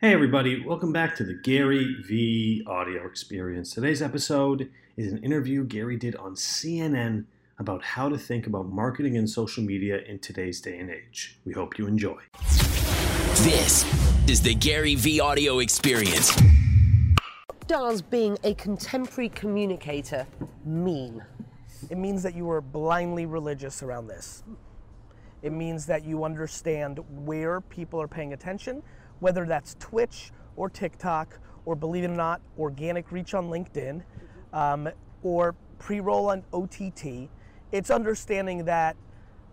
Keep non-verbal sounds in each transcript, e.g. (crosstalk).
Hey, everybody, welcome back to the Gary V audio experience. Today's episode is an interview Gary did on CNN about how to think about marketing and social media in today's day and age. We hope you enjoy. This is the GaryVee audio experience. Does being a contemporary communicator mean? It means that you are blindly religious around this. It means that you understand where people are paying attention, whether that's Twitch or TikTok, or believe it or not, organic reach on LinkedIn, um, or pre roll on OTT. It's understanding that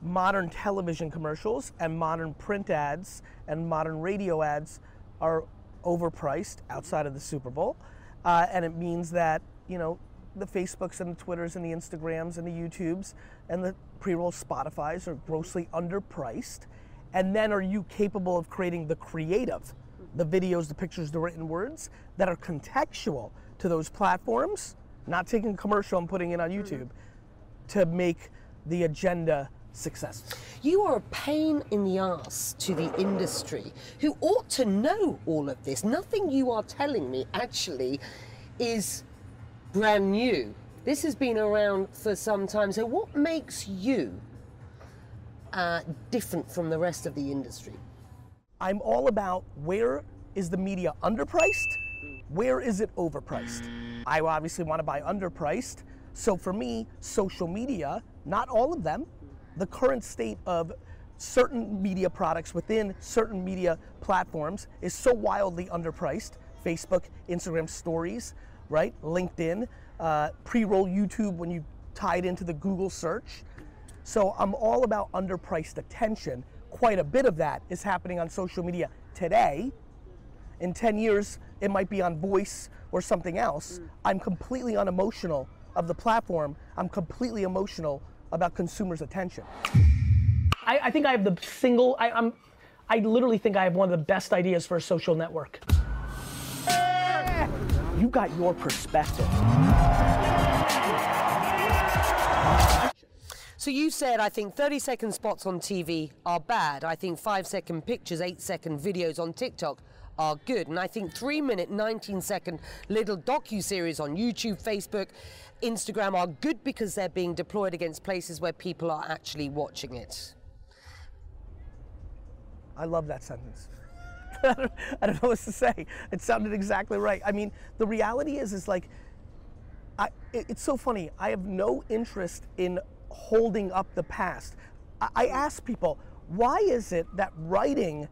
modern television commercials and modern print ads and modern radio ads are overpriced outside of the Super Bowl. Uh, and it means that, you know, the Facebooks and the Twitters and the Instagrams and the YouTubes and the pre-roll Spotify's are grossly underpriced. And then are you capable of creating the creative, the videos, the pictures, the written words that are contextual to those platforms, not taking a commercial and putting it on mm-hmm. YouTube to make the agenda successful. You are a pain in the ass to the industry who ought to know all of this. Nothing you are telling me actually is brand new. This has been around for some time. So, what makes you uh, different from the rest of the industry? I'm all about where is the media underpriced? Where is it overpriced? I obviously want to buy underpriced. So for me, social media, not all of them, the current state of certain media products within certain media platforms is so wildly underpriced. Facebook, Instagram stories, right? LinkedIn, uh, pre-roll YouTube when you tie it into the Google search. So I'm all about underpriced attention. Quite a bit of that is happening on social media today. In 10 years, it might be on voice or something else. Mm. I'm completely unemotional of the platform. I'm completely emotional about consumers' attention. I, I think I have the single, I, I'm, I literally think I have one of the best ideas for a social network. You got your perspective. So you said I think 30 second spots on TV are bad. I think 5 second pictures, 8 second videos on TikTok are good. And I think 3 minute 19 second little docu-series on YouTube, Facebook, Instagram are good because they're being deployed against places where people are actually watching it. I love that sentence. (laughs) I, don't, know what to say. It sounded exactly right. I mean, the reality is, is like, I, it, it's so funny. I have no interest in holding up the past. I, I hmm. ask people, why is it that writing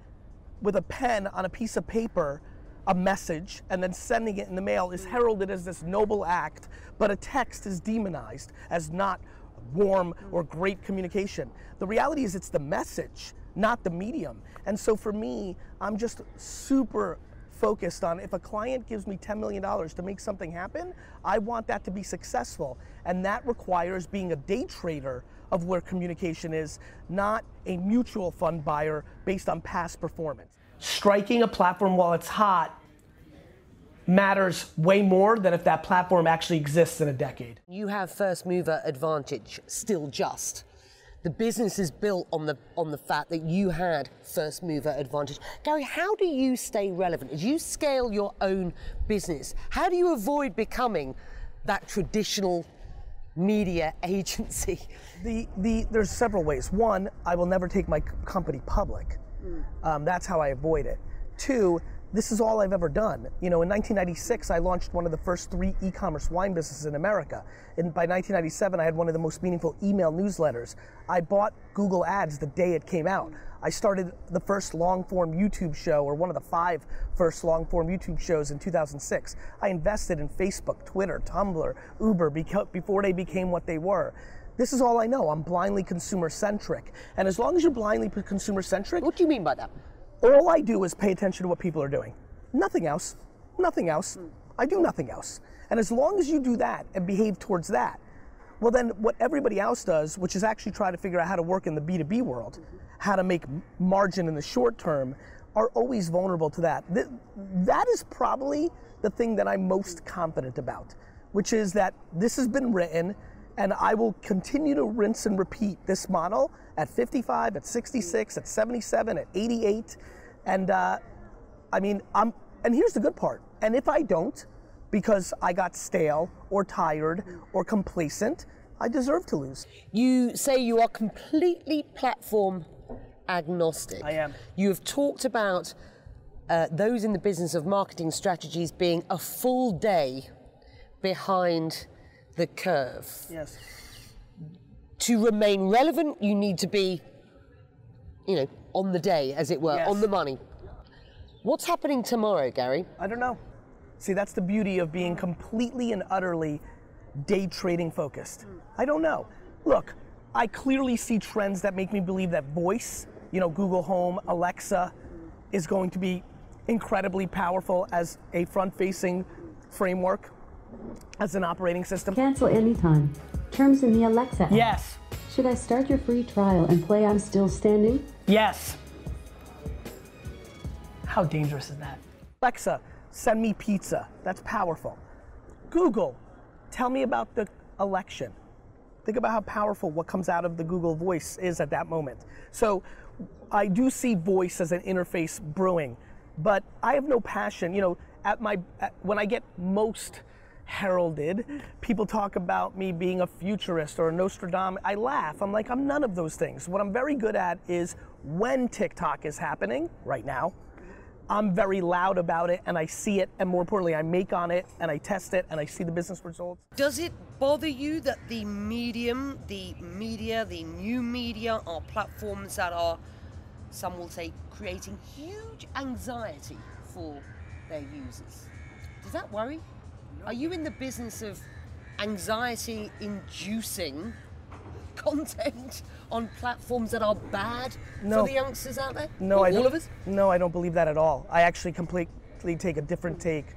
with a pen on a piece of paper a message and then sending it in the mail is hmm. heralded as this noble act, but a text is demonized as not warm hmm. or great communication. The reality is it's the message, not the medium. And so for me, I'm just super focused on if a client gives me $10 million to make something happen, I want that to be successful. And that requires being a day trader of where communication is, not a mutual fund buyer based on past performance. Striking a platform while it's hot matters way more than if that platform actually exists in a decade. You have first mover advantage still just. The business is built on the on the fact that you had first mover advantage. Gary, how do you stay relevant? As you scale your own business, how do you avoid becoming that traditional media (laughs) agency? The, the, there's several ways. One, I will never take my company public. Um, that's how I avoid it. Two, this is all I've ever done. You know, in 1996, I launched one of the first three e-commerce wine businesses in America. And by 1997, I had one of the most meaningful email newsletters. I bought Google Ads the day it came out. I started the first long-form YouTube show, or one of the five first long-form YouTube shows in 2006. I invested in Facebook, Twitter, Tumblr, Uber before they became what they were. This is all I know. I'm blindly consumer centric. And as long as you're blindly consumer centric, What do you mean by that? All I do is pay attention to what people are doing. Nothing else. Nothing else. I do nothing else. And as long as you do that and behave towards that, well, then what everybody else does, which is actually try to figure out how to work in the B2B world, how to make margin in the short term, are always vulnerable to that. That is probably the thing that I'm most confident about, which is that this has been written and I will continue to rinse and repeat this model at 55, at 66, at 77, at 88. And uh, I mean, I'm, and here's the good part. And if I don't, because I got stale or tired or complacent, I deserve to lose. You say you are completely platform agnostic. I am. You have talked about uh, those in the business of marketing strategies being a full day behind the curve. Yes. To remain relevant, you need to be, you know, on the day, as it were, Yes. on the money. What's happening tomorrow, Gary? I don't know. See, that's the beauty of being completely and utterly day trading focused. Hmm. I don't know. Look, I clearly see trends that make me believe that voice, you know, Google Home, Alexa, is going to be incredibly powerful as a front facing framework, as an operating system. Cancel anytime. Terms in the Alexa app. Yes, Should I start your free trial and play I'm Still Standing? yes. How dangerous is that? Alexa, send me pizza. That's powerful. Google, tell me about the election. Think about how powerful what comes out of the Google voice is at that moment. So I do see voice as an interface brewing, but I have no passion. You know, at my at, when I get most heralded, people talk about me being a futurist or a Nostradamus. I laugh. I'm like, I'm none of those things. What I'm very good at is when TikTok is happening right now. I'm very loud about it and I see it, and more importantly, I make on it and I test it and I see the business results. Does it bother you that the medium, the media, the new media are platforms that are, some will say, creating huge anxiety for their users? Does that worry? Are you in the business of anxiety inducing (laughs) content on platforms that are bad No. for the youngsters out there? No, Or I don't. all of us? No, I don't believe that at all. I actually completely take a different take.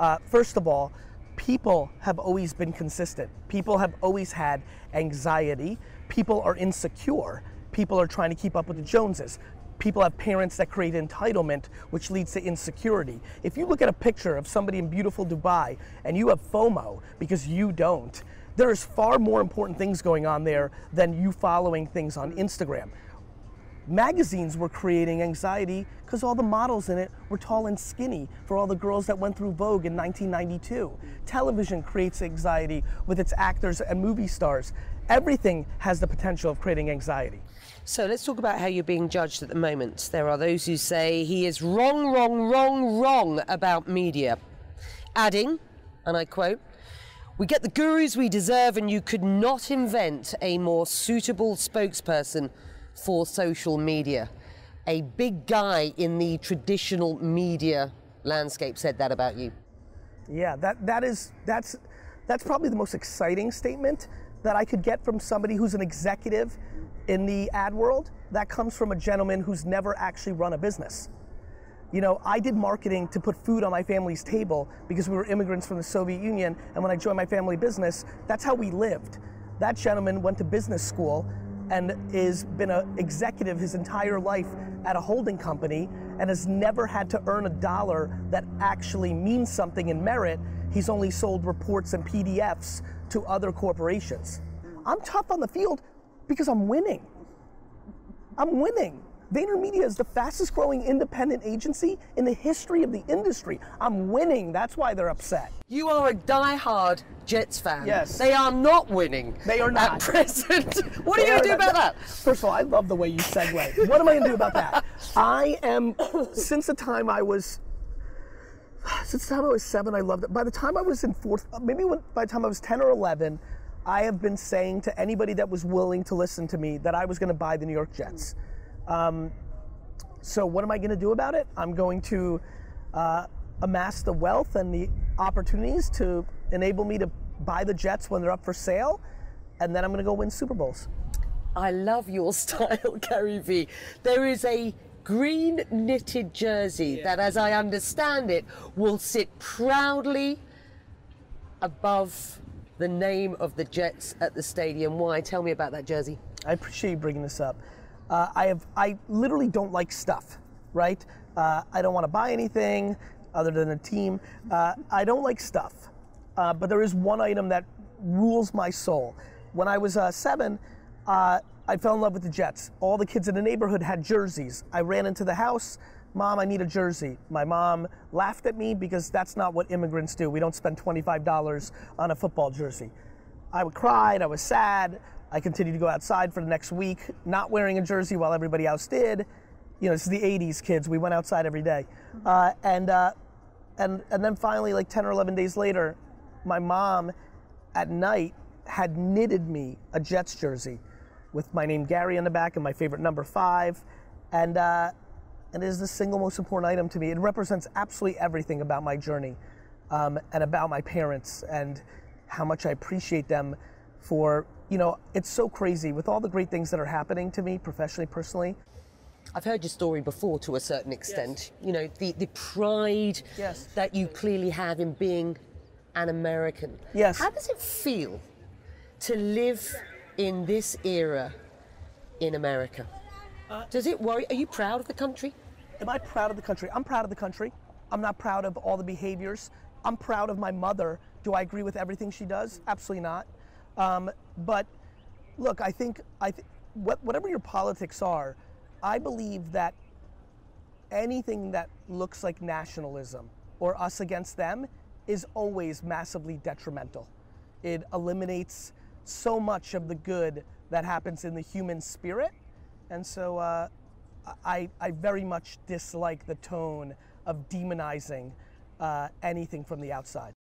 Uh, first of all, people have always been consistent. People have always had anxiety. People are insecure. People are trying to keep up with the Joneses. People have parents that create entitlement, which leads to insecurity. If you look at a picture of somebody in beautiful Dubai and you have FOMO because you don't, there's far more important things going on there than you following things on Instagram magazines were creating anxiety because all the models in it were tall and skinny for all the girls that went through Vogue in 1992. Television creates anxiety with its actors and movie stars. Everything has the potential of creating anxiety. So let's talk about how you're being judged at the moment. There are those who say he is wrong, wrong, wrong, wrong about media. Adding, and I quote, we get the gurus we deserve, and you could not invent a more suitable spokesperson for social media. A big guy in the traditional media landscape said that about you. Yeah, that, that is that's that's probably the most exciting statement that I could get from somebody who's an executive in the ad world. That comes from a gentleman who's never actually run a business. You know, I did marketing to put food on my family's table because we were immigrants from the Soviet Union, and when I joined my family business, that's how we lived. That gentleman went to business school and is been an executive his entire life at a holding company and has never had to earn a dollar that actually means something in merit. He's only sold reports and PDFs to other corporations. I'm tough on the field because I'm winning. I'm winning. VaynerMedia is the fastest growing independent agency in the history of the industry. I'm winning. That's why they're upset. You are a die-hard Jets fan. Yes. They are not winning. They are At not. present. (laughs) what are you going to do about that? First of all, I love the way you segue. What am I going to do about that? I am, since the time I was, since the time I was seven, I loved it. By the time I was in fourth, maybe when, by the time I was 10 or 11, I have been saying to anybody that was willing to listen to me that I was going to buy the New York Jets. Um, so what am I going to do about it? I'm going to uh, amass the wealth and the opportunities to enable me to buy the Jets when they're up for sale, and then I'm going to go win Super Bowls. I love your (laughs) style, Gary V. There is a green knitted jersey that, as I understand it, will sit proudly above the name of the Jets at the stadium. Why? Tell me about that jersey. I appreciate you bringing this up. Uh, I have, I literally don't like stuff, right? Uh, I don't want to buy anything other than a team. Uh, I don't like stuff, uh, but there is one item that rules my soul. When I was uh, seven, uh, I fell in love with the Jets. All the kids in the neighborhood had jerseys. I ran into the house. Mom, I need a jersey. My mom laughed at me because that's not what immigrants do. We don't spend $25 on a football jersey. I would cried, I was sad. I continued to go outside for the next week, not wearing a jersey while everybody else did. You know, this is the 80s kids. We went outside every day. Uh, and, uh, and, and then finally, like 10 or 11 days later, my mom at night had knitted me a Jets jersey with my name Gary on the back and my favorite number five. And, uh, and it is the single most important item to me. It represents absolutely everything about my journey um, and about my parents and how much I appreciate them for, you know, it's so crazy with all the great things that are happening to me professionally, personally. I've heard your story before to a certain extent. You know, the, the pride Yes. that you clearly have in being an American. Yes. How does it feel to live in this era in America? Uh, does it worry? Are you proud of the country? Am I proud of the country? I'm proud of the country. I'm not proud of all the behaviors. I'm proud of my mother. Do I agree with everything she does? Absolutely not. Um, but look, I think I th- what, whatever your politics are, I believe that anything that looks like nationalism or us against them is always massively detrimental. It eliminates so much of the good that happens in the human spirit. And so uh, I, I very much dislike the tone of demonizing uh, anything from the outside.